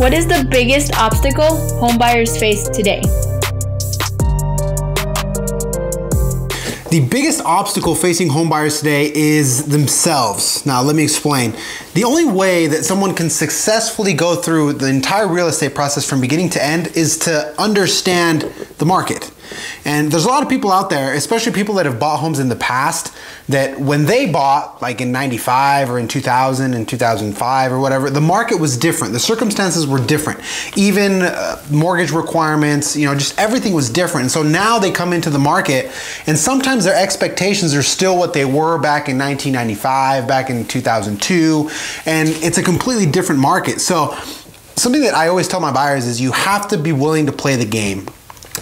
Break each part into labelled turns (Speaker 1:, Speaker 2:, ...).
Speaker 1: What is the biggest obstacle homebuyers face today?
Speaker 2: The biggest obstacle facing homebuyers today is themselves. Now, let me explain. The only way that someone can successfully go through the entire real estate process from beginning to end is to understand the market. And there's a lot of people out there, especially people that have bought homes in the past, that when they bought, like in 95 or in 2000 and 2005 or whatever, the market was different. The circumstances were different. Even uh, mortgage requirements, you know, just everything was different. And so now they come into the market, and sometimes their expectations are still what they were back in 1995, back in 2002, and it's a completely different market. So, something that I always tell my buyers is you have to be willing to play the game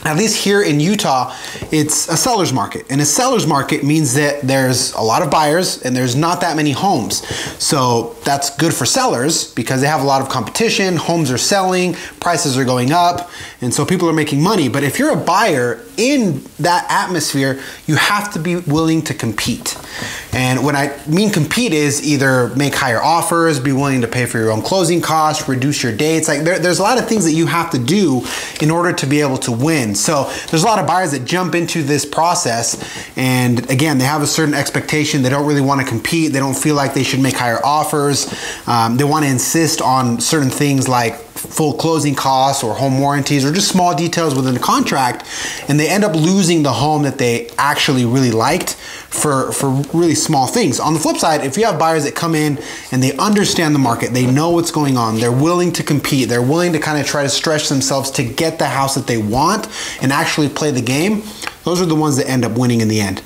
Speaker 2: at least here in Utah, it's a seller's market. And a seller's market means that there's a lot of buyers and there's not that many homes. So that's good for sellers because they have a lot of competition, homes are selling, prices are going up, and so people are making money. But if you're a buyer in that atmosphere, you have to be willing to compete. And when I mean compete is either make higher offers, be willing to pay for your own closing costs, reduce your dates. Like there, there's a lot of things that you have to do in order to be able to win. So there's a lot of buyers that jump into this process, and again, they have a certain expectation. They don't really want to compete. They don't feel like they should make higher offers. Um, they want to insist on certain things like full closing costs or home warranties or just small details within the contract and they end up losing the home that they actually really liked for for really small things. On the flip side, if you have buyers that come in and they understand the market, they know what's going on, they're willing to compete, they're willing to kind of try to stretch themselves to get the house that they want and actually play the game, those are the ones that end up winning in the end.